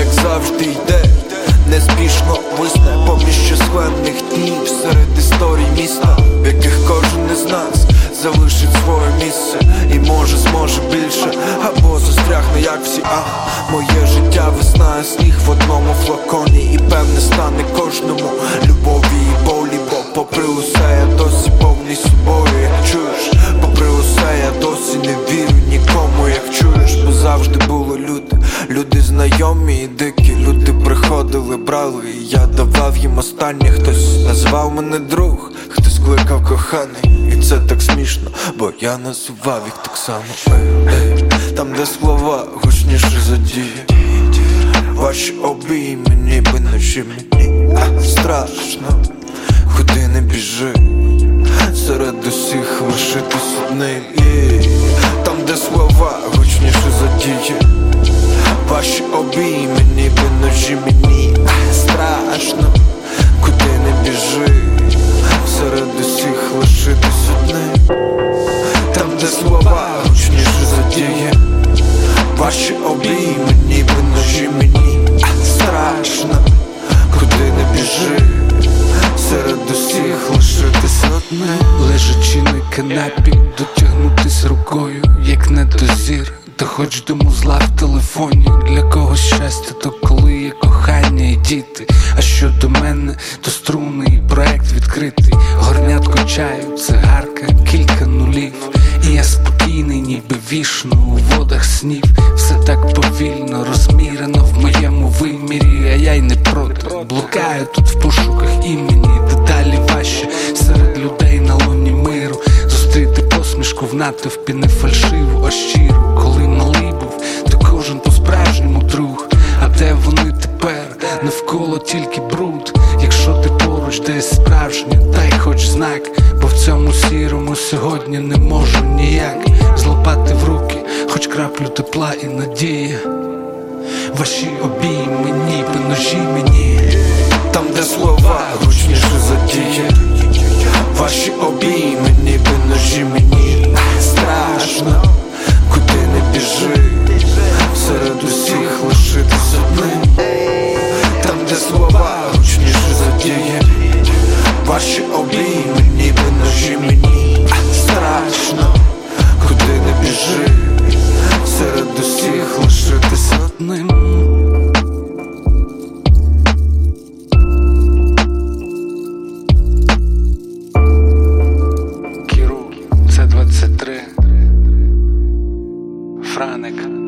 як завжди йде, неспішно висне поміж численних днів. Серед історій міста, в яких кожен із нас залишить своє місце. І може, зможе більше, або застрягне, як всі, а моє життя весна, сніг в одному флаконі, і певне стане кожному любові і болі, бо попри усе я знайомі і дикі, люди приходили, брали, я давав їм останнє, хтось назвав мене друг, хтось кликав коханий, і це так смішно, бо я називав їх так само. Ей, Там, де слова гучніше за дії. Ваші обійми, ніби ночі мені а, страшно, куди не біжи Серед усіх лишитись одним. І Там, де слова гучніше за дії Ваші обійми, ніби ночі мені. Страшно, куди не біжи. Серед усіх лишитись одним Там, де слова гучніше за дії Ваші обійми, ніби ножі мені. Страшно, куди не біжи, серед усіх лишитись одним Лежачи на канапі, дотягнутись рукою, як не дозір, та хоч до музла в телефоні, для когось щастя, то коли є кохання і діти. А щодо мене, то струнний проект відкритий, горнятко чаю, цигарка, кілька нулів. І я спокійний, ніби вішну у водах снів. Все так повільно, розмірено в моєму вимірі, а я й не проти. Блукаю тут в пошуках імені, деталі важче серед людей на луні миру. Зустріти посмішку в натовпі не фальшиву, а щиру. Якщо ти поруч, десь справжній, дай хоч знак, бо в цьому сірому сьогодні не можу ніяк злопати в руки, хоч краплю тепла і надії. Ваші обії мені, ножі мені. Там, де слова гучніше задіє, Ваші обії ніби ніби ножі мені страшно, куди не біжи, серед усіх лишитись одним Кіру, це 23. Франик.